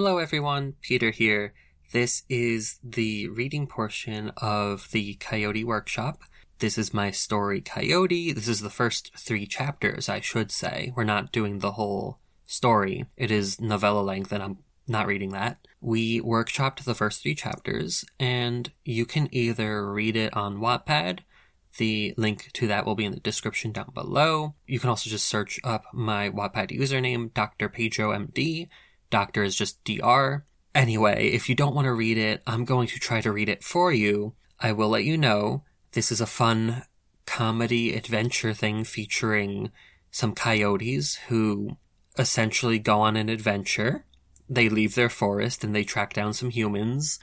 Hello, everyone. Peter here. This is the reading portion of the Coyote Workshop. This is my story, Coyote. This is the first three chapters, I should say. We're not doing the whole story. It is novella length, and I'm not reading that. We workshopped the first three chapters, and you can either read it on Wattpad. The link to that will be in the description down below. You can also just search up my Wattpad username, Dr. Pedro MD. Doctor is just DR. Anyway, if you don't want to read it, I'm going to try to read it for you. I will let you know this is a fun comedy adventure thing featuring some coyotes who essentially go on an adventure. They leave their forest and they track down some humans.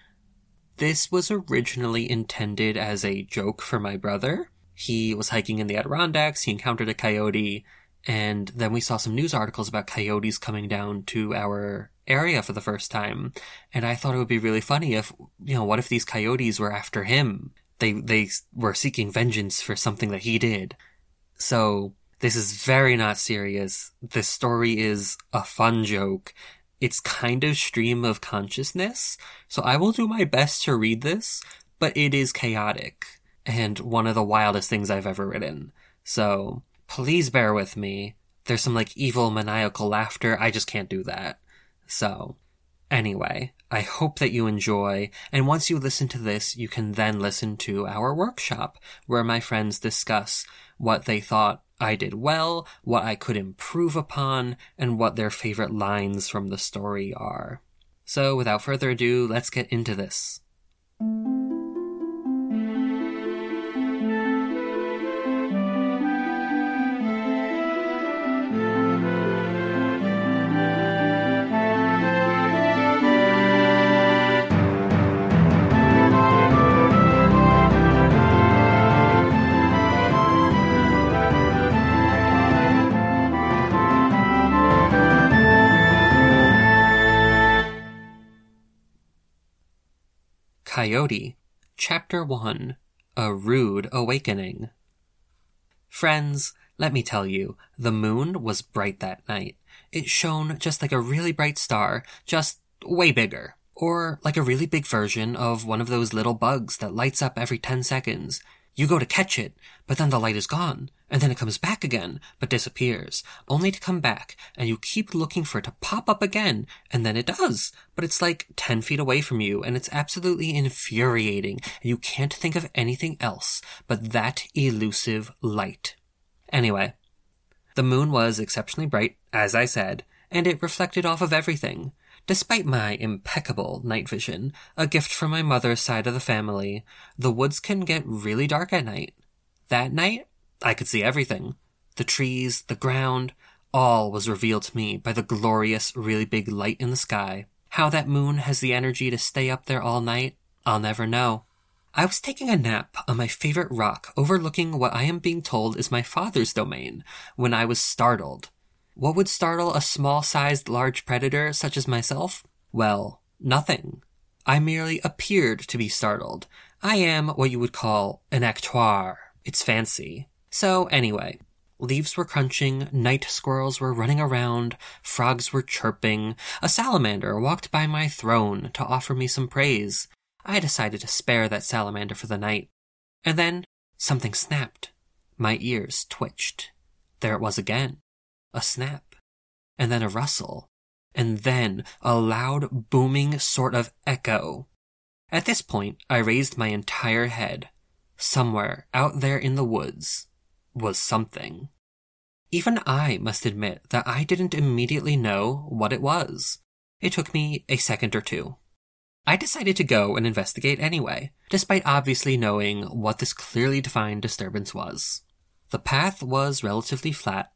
This was originally intended as a joke for my brother. He was hiking in the Adirondacks, he encountered a coyote, and then we saw some news articles about coyotes coming down to our area for the first time. And I thought it would be really funny if, you know, what if these coyotes were after him? They, they were seeking vengeance for something that he did. So, this is very not serious. This story is a fun joke. It's kind of stream of consciousness. So I will do my best to read this, but it is chaotic and one of the wildest things I've ever written. So please bear with me. There's some like evil maniacal laughter. I just can't do that. So anyway, I hope that you enjoy. And once you listen to this, you can then listen to our workshop where my friends discuss what they thought I did well, what I could improve upon, and what their favorite lines from the story are. So without further ado, let's get into this. Coyote, Chapter 1 A Rude Awakening. Friends, let me tell you, the moon was bright that night. It shone just like a really bright star, just way bigger. Or like a really big version of one of those little bugs that lights up every 10 seconds. You go to catch it, but then the light is gone, and then it comes back again, but disappears, only to come back, and you keep looking for it to pop up again, and then it does, but it's like 10 feet away from you, and it's absolutely infuriating, and you can't think of anything else but that elusive light. Anyway, the moon was exceptionally bright, as I said, and it reflected off of everything. Despite my impeccable night vision, a gift from my mother's side of the family, the woods can get really dark at night. That night, I could see everything. The trees, the ground, all was revealed to me by the glorious, really big light in the sky. How that moon has the energy to stay up there all night, I'll never know. I was taking a nap on my favorite rock overlooking what I am being told is my father's domain when I was startled. What would startle a small sized large predator such as myself? Well, nothing. I merely appeared to be startled. I am what you would call an acteur. It's fancy. So, anyway, leaves were crunching, night squirrels were running around, frogs were chirping, a salamander walked by my throne to offer me some praise. I decided to spare that salamander for the night. And then something snapped. My ears twitched. There it was again a snap, and then a rustle, and then a loud booming sort of echo. At this point, I raised my entire head. Somewhere out there in the woods was something. Even I must admit that I didn't immediately know what it was. It took me a second or two. I decided to go and investigate anyway, despite obviously knowing what this clearly defined disturbance was. The path was relatively flat,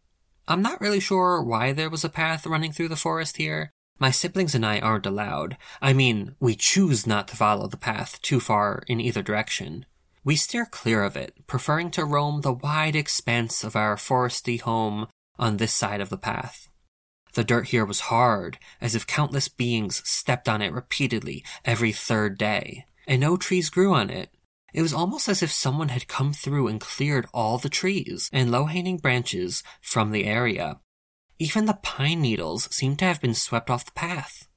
I'm not really sure why there was a path running through the forest here. My siblings and I aren't allowed. I mean, we choose not to follow the path too far in either direction. We steer clear of it, preferring to roam the wide expanse of our foresty home on this side of the path. The dirt here was hard, as if countless beings stepped on it repeatedly every third day, and no trees grew on it, it was almost as if someone had come through and cleared all the trees and low hanging branches from the area. Even the pine needles seemed to have been swept off the path.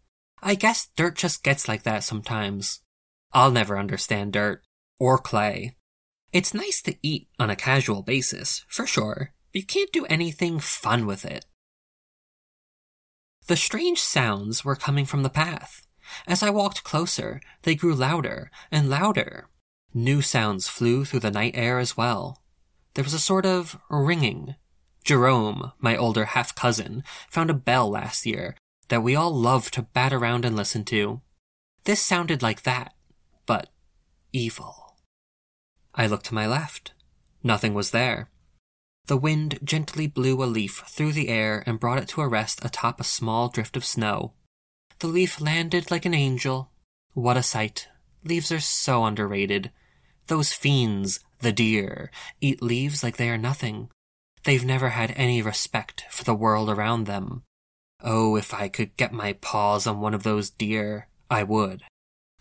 I guess dirt just gets like that sometimes. I'll never understand dirt. Or clay. It's nice to eat on a casual basis, for sure, but you can't do anything fun with it. The strange sounds were coming from the path. As I walked closer, they grew louder and louder. New sounds flew through the night air as well. There was a sort of ringing. Jerome, my older half cousin, found a bell last year that we all loved to bat around and listen to. This sounded like that, but evil. I looked to my left. Nothing was there. The wind gently blew a leaf through the air and brought it to a rest atop a small drift of snow. The leaf landed like an angel. What a sight. Leaves are so underrated. Those fiends, the deer, eat leaves like they are nothing. They've never had any respect for the world around them. Oh, if I could get my paws on one of those deer, I would.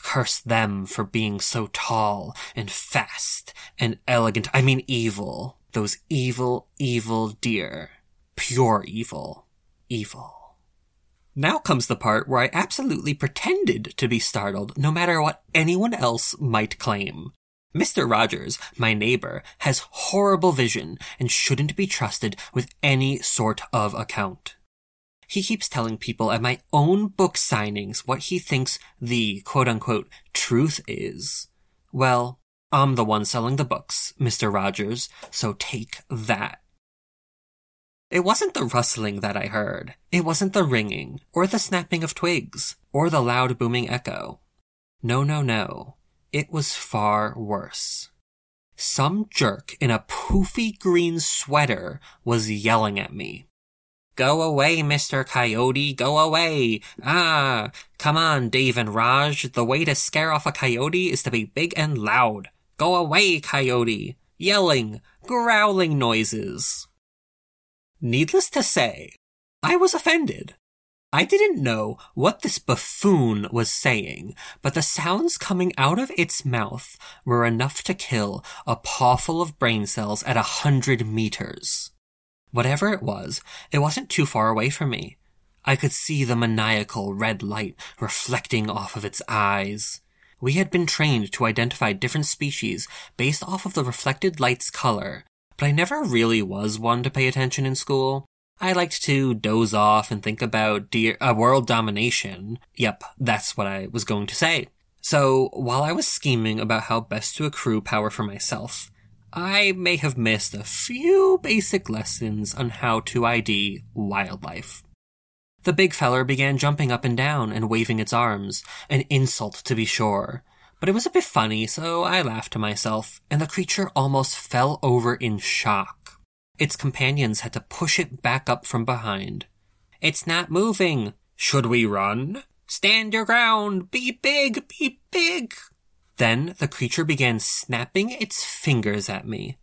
Curse them for being so tall and fast and elegant. I mean evil. Those evil, evil deer. Pure evil. Evil. Now comes the part where I absolutely pretended to be startled, no matter what anyone else might claim. Mr. Rogers, my neighbor, has horrible vision and shouldn't be trusted with any sort of account. He keeps telling people at my own book signings what he thinks the quote unquote truth is. Well, I'm the one selling the books, Mr. Rogers, so take that. It wasn't the rustling that I heard. It wasn't the ringing, or the snapping of twigs, or the loud booming echo. No, no, no. It was far worse. Some jerk in a poofy green sweater was yelling at me. Go away, Mr. Coyote, go away! Ah, come on, Dave and Raj, the way to scare off a coyote is to be big and loud. Go away, coyote! Yelling, growling noises. Needless to say, I was offended. I didn't know what this buffoon was saying, but the sounds coming out of its mouth were enough to kill a pawful of brain cells at a hundred meters. Whatever it was, it wasn't too far away from me. I could see the maniacal red light reflecting off of its eyes. We had been trained to identify different species based off of the reflected light's color, but I never really was one to pay attention in school. I liked to doze off and think about deer, uh, world domination. Yep, that's what I was going to say. So, while I was scheming about how best to accrue power for myself, I may have missed a few basic lessons on how to ID wildlife. The big feller began jumping up and down and waving its arms, an insult to be sure, but it was a bit funny, so I laughed to myself, and the creature almost fell over in shock. Its companions had to push it back up from behind. It's not moving. Should we run? Stand your ground. Be big. Be big. Then the creature began snapping its fingers at me.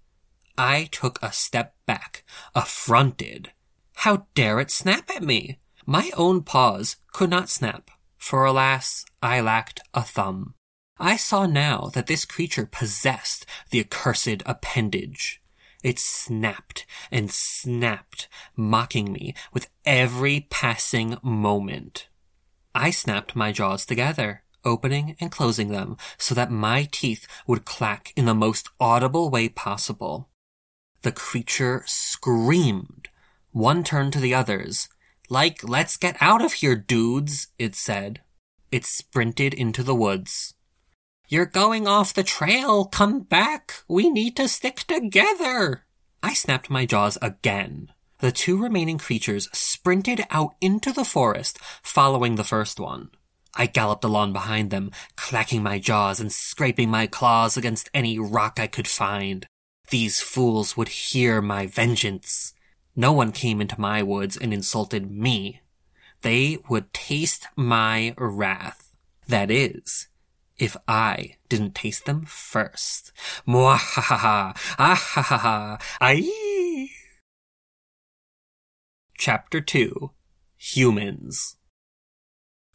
I took a step back, affronted. How dare it snap at me? My own paws could not snap, for alas, I lacked a thumb. I saw now that this creature possessed the accursed appendage. It snapped and snapped, mocking me with every passing moment. I snapped my jaws together, opening and closing them so that my teeth would clack in the most audible way possible. The creature screamed. One turned to the others. Like, let's get out of here, dudes, it said. It sprinted into the woods. You're going off the trail. Come back. We need to stick together. I snapped my jaws again. The two remaining creatures sprinted out into the forest, following the first one. I galloped along behind them, clacking my jaws and scraping my claws against any rock I could find. These fools would hear my vengeance. No one came into my woods and insulted me. They would taste my wrath. That is, if I didn't taste them first. Mwahaha! Ahahaha! Aye! Chapter 2 Humans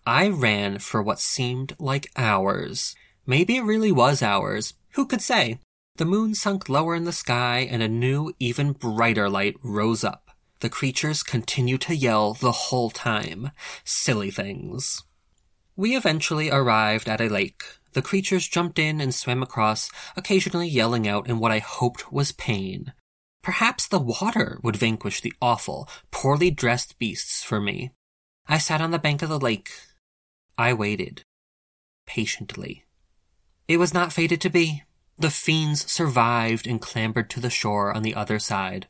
I ran for what seemed like hours. Maybe it really was hours. Who could say? The moon sunk lower in the sky and a new, even brighter light rose up. The creatures continued to yell the whole time. Silly things. We eventually arrived at a lake. The creatures jumped in and swam across, occasionally yelling out in what I hoped was pain. Perhaps the water would vanquish the awful, poorly dressed beasts for me. I sat on the bank of the lake. I waited. Patiently. It was not fated to be. The fiends survived and clambered to the shore on the other side.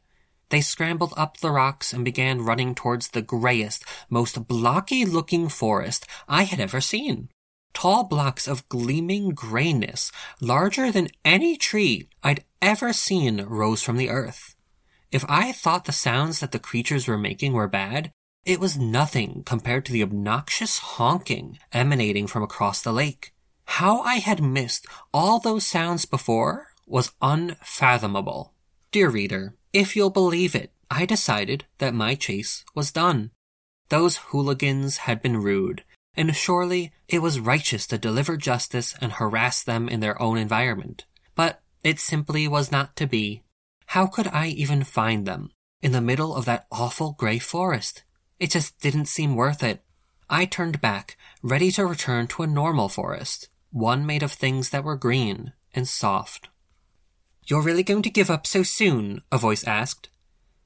They scrambled up the rocks and began running towards the grayest, most blocky looking forest I had ever seen. Tall blocks of gleaming grayness, larger than any tree I'd ever seen, rose from the earth. If I thought the sounds that the creatures were making were bad, it was nothing compared to the obnoxious honking emanating from across the lake. How I had missed all those sounds before was unfathomable. Dear reader, if you'll believe it, I decided that my chase was done. Those hooligans had been rude, and surely it was righteous to deliver justice and harass them in their own environment. But it simply was not to be. How could I even find them in the middle of that awful gray forest? It just didn't seem worth it. I turned back, ready to return to a normal forest, one made of things that were green and soft. You're really going to give up so soon? a voice asked.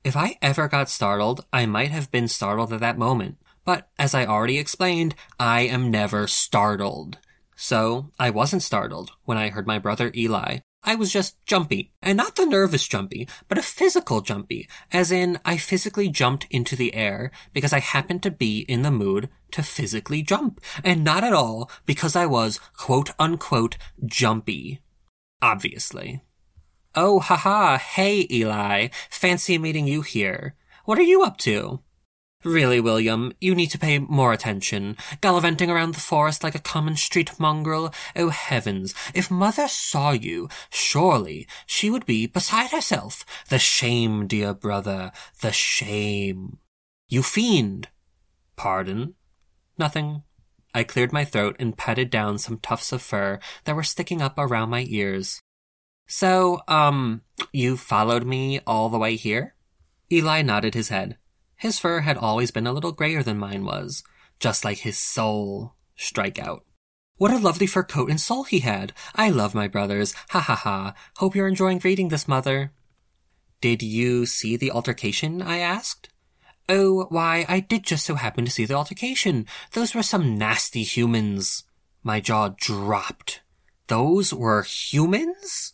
If I ever got startled, I might have been startled at that moment. But as I already explained, I am never startled. So I wasn't startled when I heard my brother Eli. I was just jumpy. And not the nervous jumpy, but a physical jumpy. As in, I physically jumped into the air because I happened to be in the mood to physically jump. And not at all because I was quote unquote jumpy. Obviously. Oh, haha, hey Eli, fancy meeting you here. What are you up to? Really, William, you need to pay more attention. Gallivanting around the forest like a common street mongrel? Oh heavens, if mother saw you, surely she would be beside herself. The shame, dear brother, the shame. You fiend. Pardon? Nothing. I cleared my throat and patted down some tufts of fur that were sticking up around my ears. So, um, you followed me all the way here? Eli nodded his head. His fur had always been a little grayer than mine was, just like his soul. Strike out. What a lovely fur coat and soul he had. I love my brothers. Ha ha ha. Hope you're enjoying reading this, mother. Did you see the altercation? I asked. Oh, why, I did just so happen to see the altercation. Those were some nasty humans. My jaw dropped. Those were humans?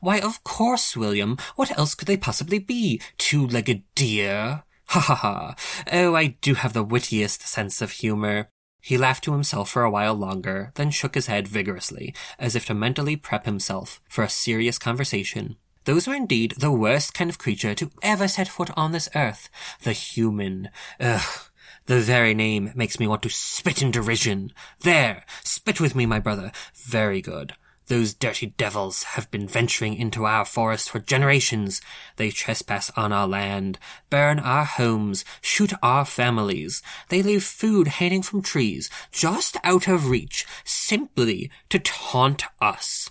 Why, of course, William. What else could they possibly be? Two-legged deer? Ha ha ha. Oh, I do have the wittiest sense of humor. He laughed to himself for a while longer, then shook his head vigorously, as if to mentally prep himself for a serious conversation. Those are indeed the worst kind of creature to ever set foot on this earth. The human. Ugh. The very name makes me want to spit in derision. There! Spit with me, my brother. Very good. Those dirty devils have been venturing into our forest for generations. They trespass on our land, burn our homes, shoot our families. They leave food hanging from trees, just out of reach, simply to taunt us.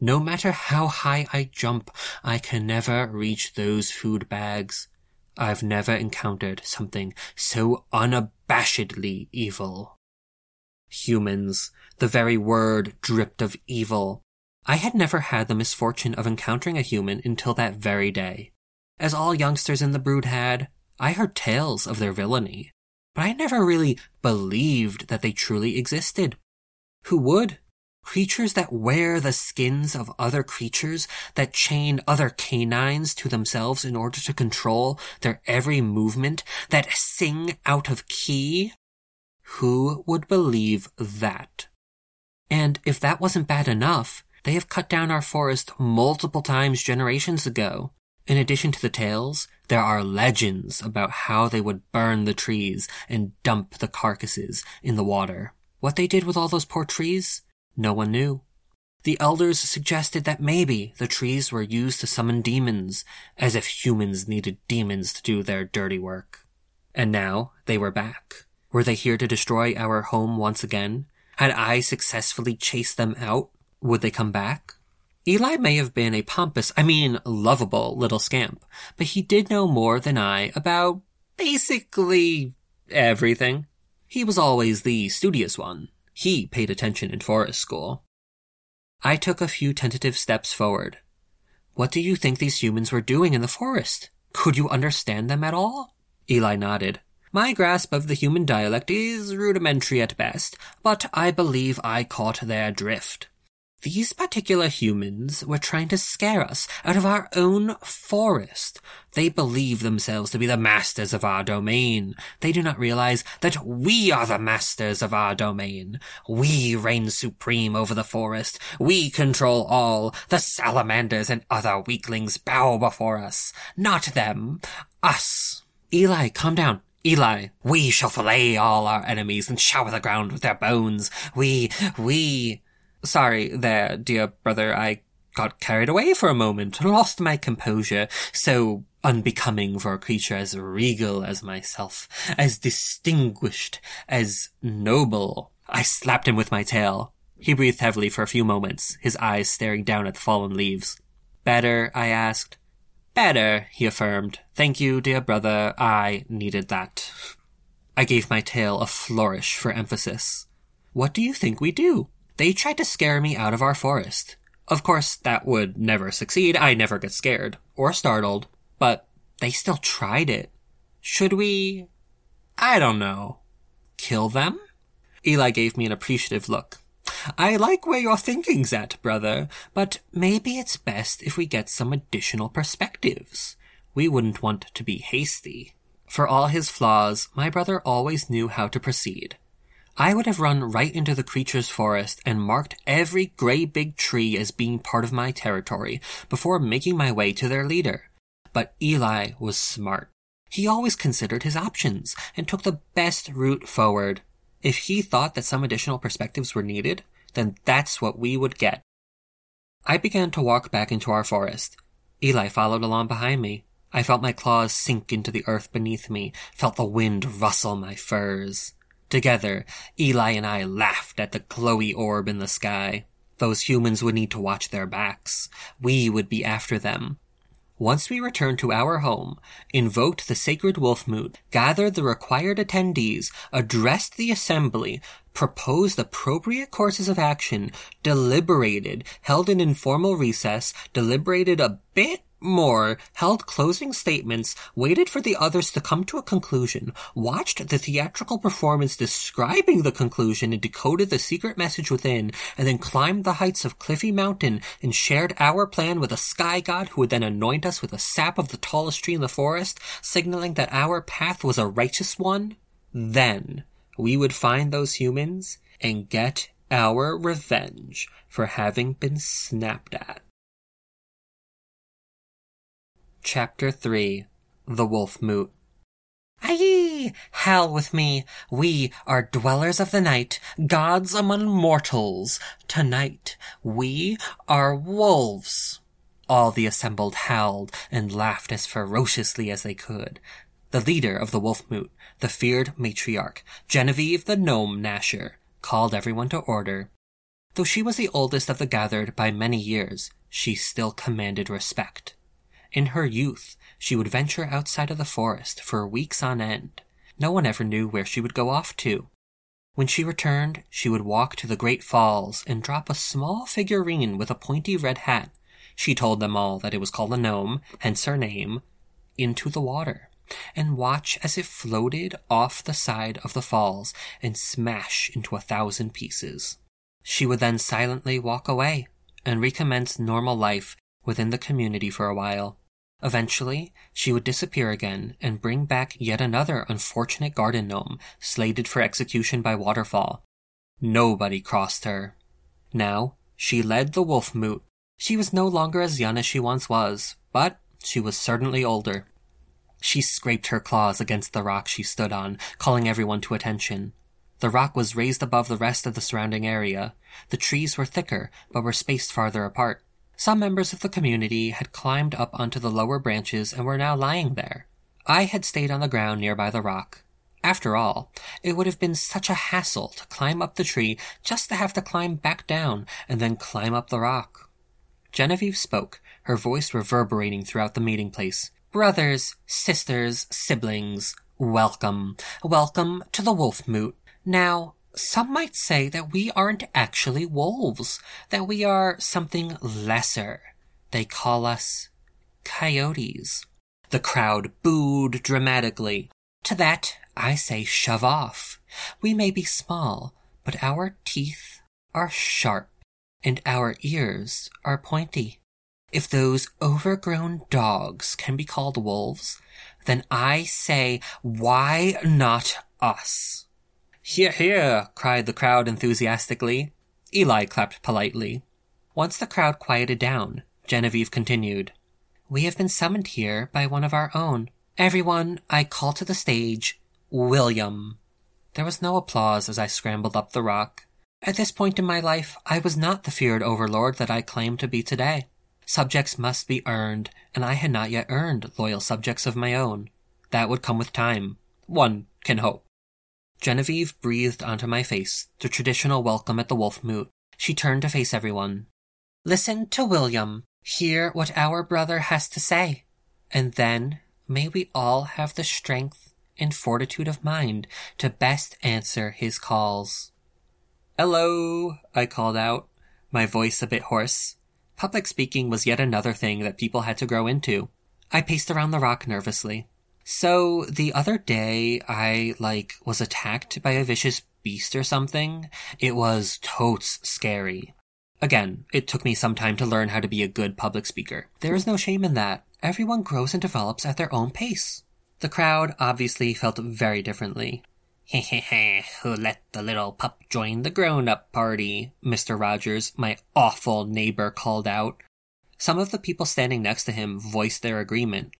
No matter how high I jump, I can never reach those food bags. I've never encountered something so unabashedly evil. Humans, the very word dripped of evil. I had never had the misfortune of encountering a human until that very day. As all youngsters in the brood had, I heard tales of their villainy, but I never really believed that they truly existed. Who would? Creatures that wear the skins of other creatures, that chain other canines to themselves in order to control their every movement, that sing out of key? Who would believe that? And if that wasn't bad enough, they have cut down our forest multiple times generations ago. In addition to the tales, there are legends about how they would burn the trees and dump the carcasses in the water. What they did with all those poor trees, no one knew. The elders suggested that maybe the trees were used to summon demons, as if humans needed demons to do their dirty work. And now they were back. Were they here to destroy our home once again? Had I successfully chased them out? Would they come back? Eli may have been a pompous, I mean lovable little scamp, but he did know more than I about basically everything. He was always the studious one, He paid attention in forest school. I took a few tentative steps forward. What do you think these humans were doing in the forest? Could you understand them at all? Eli nodded. My grasp of the human dialect is rudimentary at best, but I believe I caught their drift. These particular humans were trying to scare us out of our own forest. They believe themselves to be the masters of our domain. They do not realize that we are the masters of our domain. We reign supreme over the forest. We control all. The salamanders and other weaklings bow before us. Not them. Us. Eli, calm down. Eli, we shall fillet all our enemies and shower the ground with their bones. We, we, Sorry there, dear brother, I got carried away for a moment, lost my composure, so unbecoming for a creature as regal as myself, as distinguished, as noble. I slapped him with my tail. He breathed heavily for a few moments, his eyes staring down at the fallen leaves. Better? I asked. Better, he affirmed. Thank you, dear brother. I needed that. I gave my tail a flourish for emphasis. What do you think we do? They tried to scare me out of our forest. Of course, that would never succeed. I never get scared or startled, but they still tried it. Should we? I don't know. Kill them? Eli gave me an appreciative look. I like where your thinking's at, brother, but maybe it's best if we get some additional perspectives. We wouldn't want to be hasty. For all his flaws, my brother always knew how to proceed. I would have run right into the creature's forest and marked every gray big tree as being part of my territory before making my way to their leader. But Eli was smart. He always considered his options and took the best route forward. If he thought that some additional perspectives were needed, then that's what we would get. I began to walk back into our forest. Eli followed along behind me. I felt my claws sink into the earth beneath me, felt the wind rustle my furs. Together, Eli and I laughed at the glowy orb in the sky. Those humans would need to watch their backs. We would be after them. Once we returned to our home, invoked the sacred wolf moot, gathered the required attendees, addressed the assembly, proposed appropriate courses of action, deliberated, held an informal recess, deliberated a bit more, held closing statements, waited for the others to come to a conclusion, watched the theatrical performance describing the conclusion and decoded the secret message within, and then climbed the heights of Cliffy Mountain and shared our plan with a sky god who would then anoint us with the sap of the tallest tree in the forest, signaling that our path was a righteous one. Then we would find those humans and get our revenge for having been snapped at. Chapter 3 The Wolf Moot Aye, hell with me. We are dwellers of the night, gods among mortals. Tonight, we are wolves. All the assembled howled and laughed as ferociously as they could. The leader of the wolf moot, the feared matriarch, Genevieve the gnome Nasher, called everyone to order. Though she was the oldest of the gathered by many years, she still commanded respect. In her youth, she would venture outside of the forest for weeks on end. No one ever knew where she would go off to. When she returned, she would walk to the great falls and drop a small figurine with a pointy red hat. She told them all that it was called a gnome, hence her name, into the water, and watch as it floated off the side of the falls and smash into a thousand pieces. She would then silently walk away and recommence normal life within the community for a while. Eventually, she would disappear again and bring back yet another unfortunate garden gnome slated for execution by waterfall. Nobody crossed her. Now, she led the wolf moot. She was no longer as young as she once was, but she was certainly older. She scraped her claws against the rock she stood on, calling everyone to attention. The rock was raised above the rest of the surrounding area. The trees were thicker, but were spaced farther apart. Some members of the community had climbed up onto the lower branches and were now lying there. I had stayed on the ground nearby the rock. After all, it would have been such a hassle to climb up the tree just to have to climb back down and then climb up the rock. Genevieve spoke, her voice reverberating throughout the meeting place. Brothers, sisters, siblings, welcome. Welcome to the Wolf Moot. Now, some might say that we aren't actually wolves, that we are something lesser. They call us coyotes. The crowd booed dramatically. To that, I say shove off. We may be small, but our teeth are sharp, and our ears are pointy. If those overgrown dogs can be called wolves, then I say, why not us? Hear, hear, cried the crowd enthusiastically. Eli clapped politely. Once the crowd quieted down, Genevieve continued. We have been summoned here by one of our own. Everyone, I call to the stage, William. There was no applause as I scrambled up the rock. At this point in my life, I was not the feared overlord that I claimed to be today. Subjects must be earned, and I had not yet earned loyal subjects of my own. That would come with time. One can hope. Genevieve breathed onto my face, the traditional welcome at the Wolf Moot. She turned to face everyone. Listen to William. Hear what our brother has to say. And then may we all have the strength and fortitude of mind to best answer his calls. Hello, I called out, my voice a bit hoarse. Public speaking was yet another thing that people had to grow into. I paced around the rock nervously. So, the other day, I, like, was attacked by a vicious beast or something. It was totes scary. Again, it took me some time to learn how to be a good public speaker. There is no shame in that. Everyone grows and develops at their own pace. The crowd obviously felt very differently. Who let the little pup join the grown up party? Mr. Rogers, my awful neighbor, called out. Some of the people standing next to him voiced their agreement.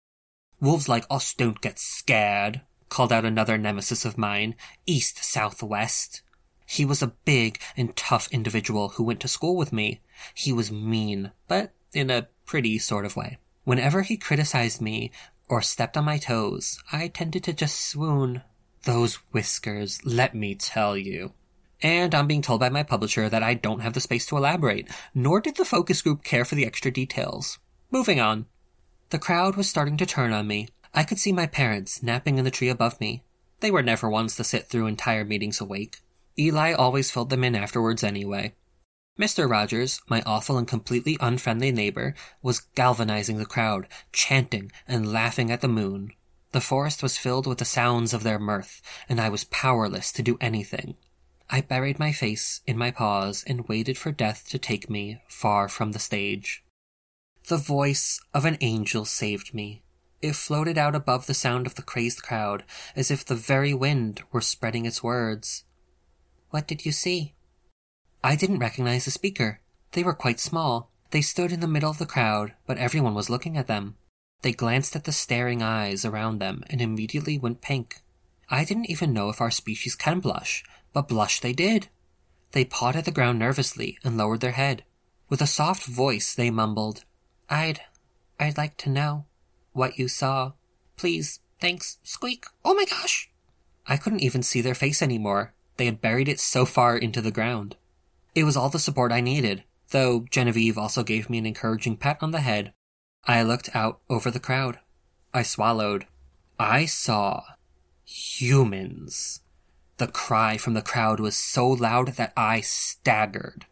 Wolves like us don't get scared, called out another nemesis of mine, east southwest. He was a big and tough individual who went to school with me. He was mean, but in a pretty sort of way. Whenever he criticized me or stepped on my toes, I tended to just swoon. Those whiskers, let me tell you. And I'm being told by my publisher that I don't have the space to elaborate, nor did the focus group care for the extra details. Moving on. The crowd was starting to turn on me. I could see my parents napping in the tree above me. They were never ones to sit through entire meetings awake. Eli always filled them in afterwards anyway. Mr. Rogers, my awful and completely unfriendly neighbor, was galvanizing the crowd, chanting and laughing at the moon. The forest was filled with the sounds of their mirth, and I was powerless to do anything. I buried my face in my paws and waited for death to take me far from the stage. The voice of an angel saved me. It floated out above the sound of the crazed crowd, as if the very wind were spreading its words. What did you see? I didn't recognize the speaker. They were quite small. They stood in the middle of the crowd, but everyone was looking at them. They glanced at the staring eyes around them and immediately went pink. I didn't even know if our species can blush, but blush they did. They pawed at the ground nervously and lowered their head. With a soft voice, they mumbled, I'd, I'd like to know what you saw. Please, thanks, squeak. Oh my gosh! I couldn't even see their face anymore. They had buried it so far into the ground. It was all the support I needed, though Genevieve also gave me an encouraging pat on the head. I looked out over the crowd. I swallowed. I saw humans. The cry from the crowd was so loud that I staggered.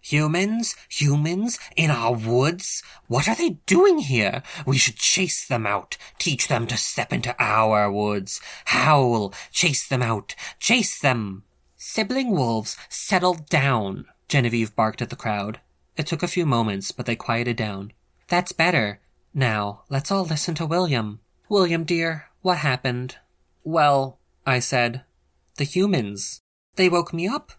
Humans? Humans? In our woods? What are they doing here? We should chase them out. Teach them to step into our woods. Howl. Chase them out. Chase them. Sibling wolves, settle down, Genevieve barked at the crowd. It took a few moments, but they quieted down. That's better. Now, let's all listen to William. William, dear, what happened? Well, I said, the humans. They woke me up.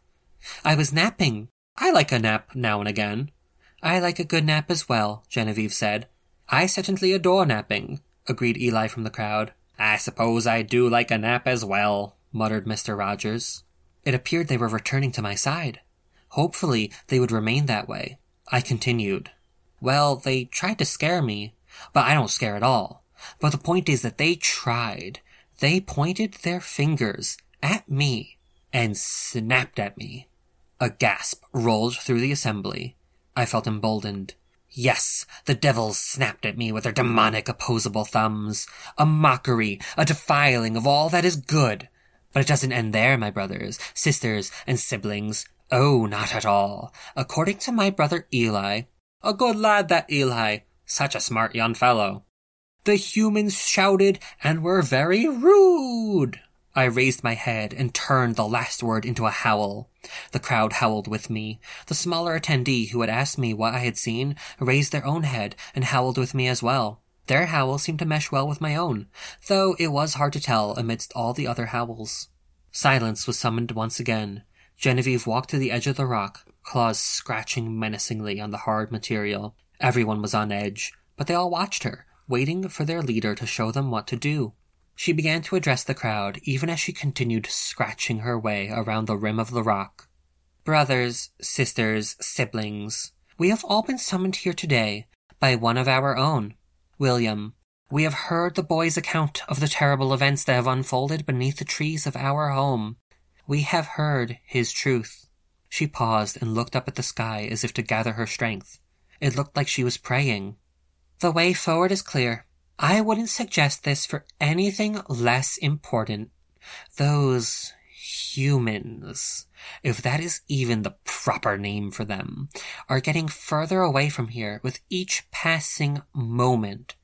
I was napping. I like a nap now and again. I like a good nap as well, Genevieve said. I certainly adore napping, agreed Eli from the crowd. I suppose I do like a nap as well, muttered Mr. Rogers. It appeared they were returning to my side. Hopefully, they would remain that way. I continued. Well, they tried to scare me, but I don't scare at all. But the point is that they tried. They pointed their fingers at me and snapped at me. A gasp rolled through the assembly. I felt emboldened. Yes, the devils snapped at me with their demonic opposable thumbs. A mockery, a defiling of all that is good. But it doesn't end there, my brothers, sisters, and siblings. Oh, not at all. According to my brother Eli, a good lad that Eli, such a smart young fellow. The humans shouted and were very rude. I raised my head and turned the last word into a howl. The crowd howled with me. The smaller attendee who had asked me what I had seen raised their own head and howled with me as well. Their howl seemed to mesh well with my own, though it was hard to tell amidst all the other howls. Silence was summoned once again. Genevieve walked to the edge of the rock, claws scratching menacingly on the hard material. Everyone was on edge, but they all watched her, waiting for their leader to show them what to do. She began to address the crowd, even as she continued scratching her way around the rim of the rock. Brothers, sisters, siblings, we have all been summoned here today by one of our own. William, we have heard the boy's account of the terrible events that have unfolded beneath the trees of our home. We have heard his truth. She paused and looked up at the sky as if to gather her strength. It looked like she was praying. The way forward is clear. I wouldn't suggest this for anything less important. Those humans, if that is even the proper name for them, are getting further away from here with each passing moment.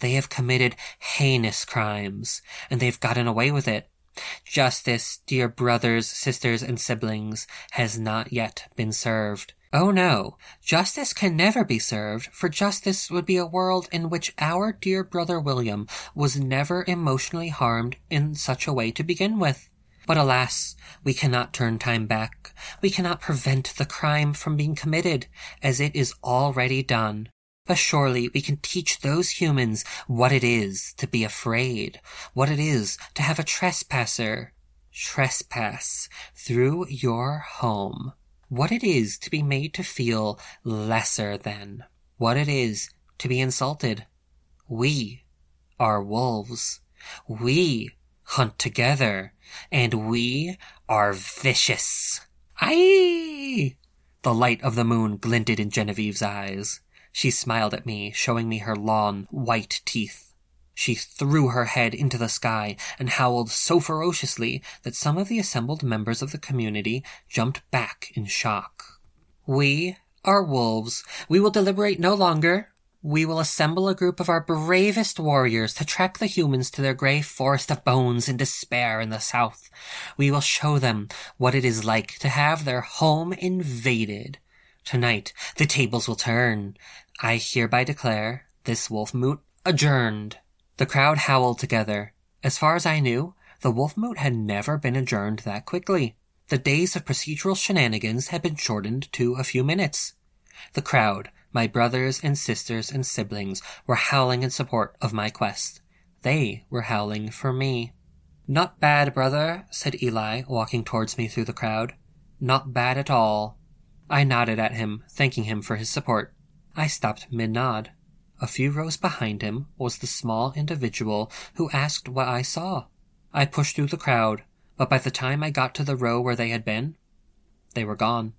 They have committed heinous crimes, and they've gotten away with it. Justice, dear brothers, sisters, and siblings, has not yet been served. Oh no, justice can never be served, for justice would be a world in which our dear brother William was never emotionally harmed in such a way to begin with. But alas, we cannot turn time back. We cannot prevent the crime from being committed, as it is already done. But surely we can teach those humans what it is to be afraid, what it is to have a trespasser trespass through your home what it is to be made to feel lesser than, what it is to be insulted. We are wolves. We hunt together, and we are vicious. Aye! The light of the moon glinted in Genevieve's eyes. She smiled at me, showing me her long, white teeth. She threw her head into the sky and howled so ferociously that some of the assembled members of the community jumped back in shock. We are wolves. We will deliberate no longer. We will assemble a group of our bravest warriors to track the humans to their grey forest of bones in despair in the south. We will show them what it is like to have their home invaded. Tonight, the tables will turn. I hereby declare this wolf moot adjourned. The crowd howled together. As far as I knew, the wolf moot had never been adjourned that quickly. The days of procedural shenanigans had been shortened to a few minutes. The crowd, my brothers and sisters and siblings, were howling in support of my quest. They were howling for me. Not bad, brother, said Eli, walking towards me through the crowd. Not bad at all. I nodded at him, thanking him for his support. I stopped mid nod. A few rows behind him was the small individual who asked what I saw. I pushed through the crowd, but by the time I got to the row where they had been, they were gone.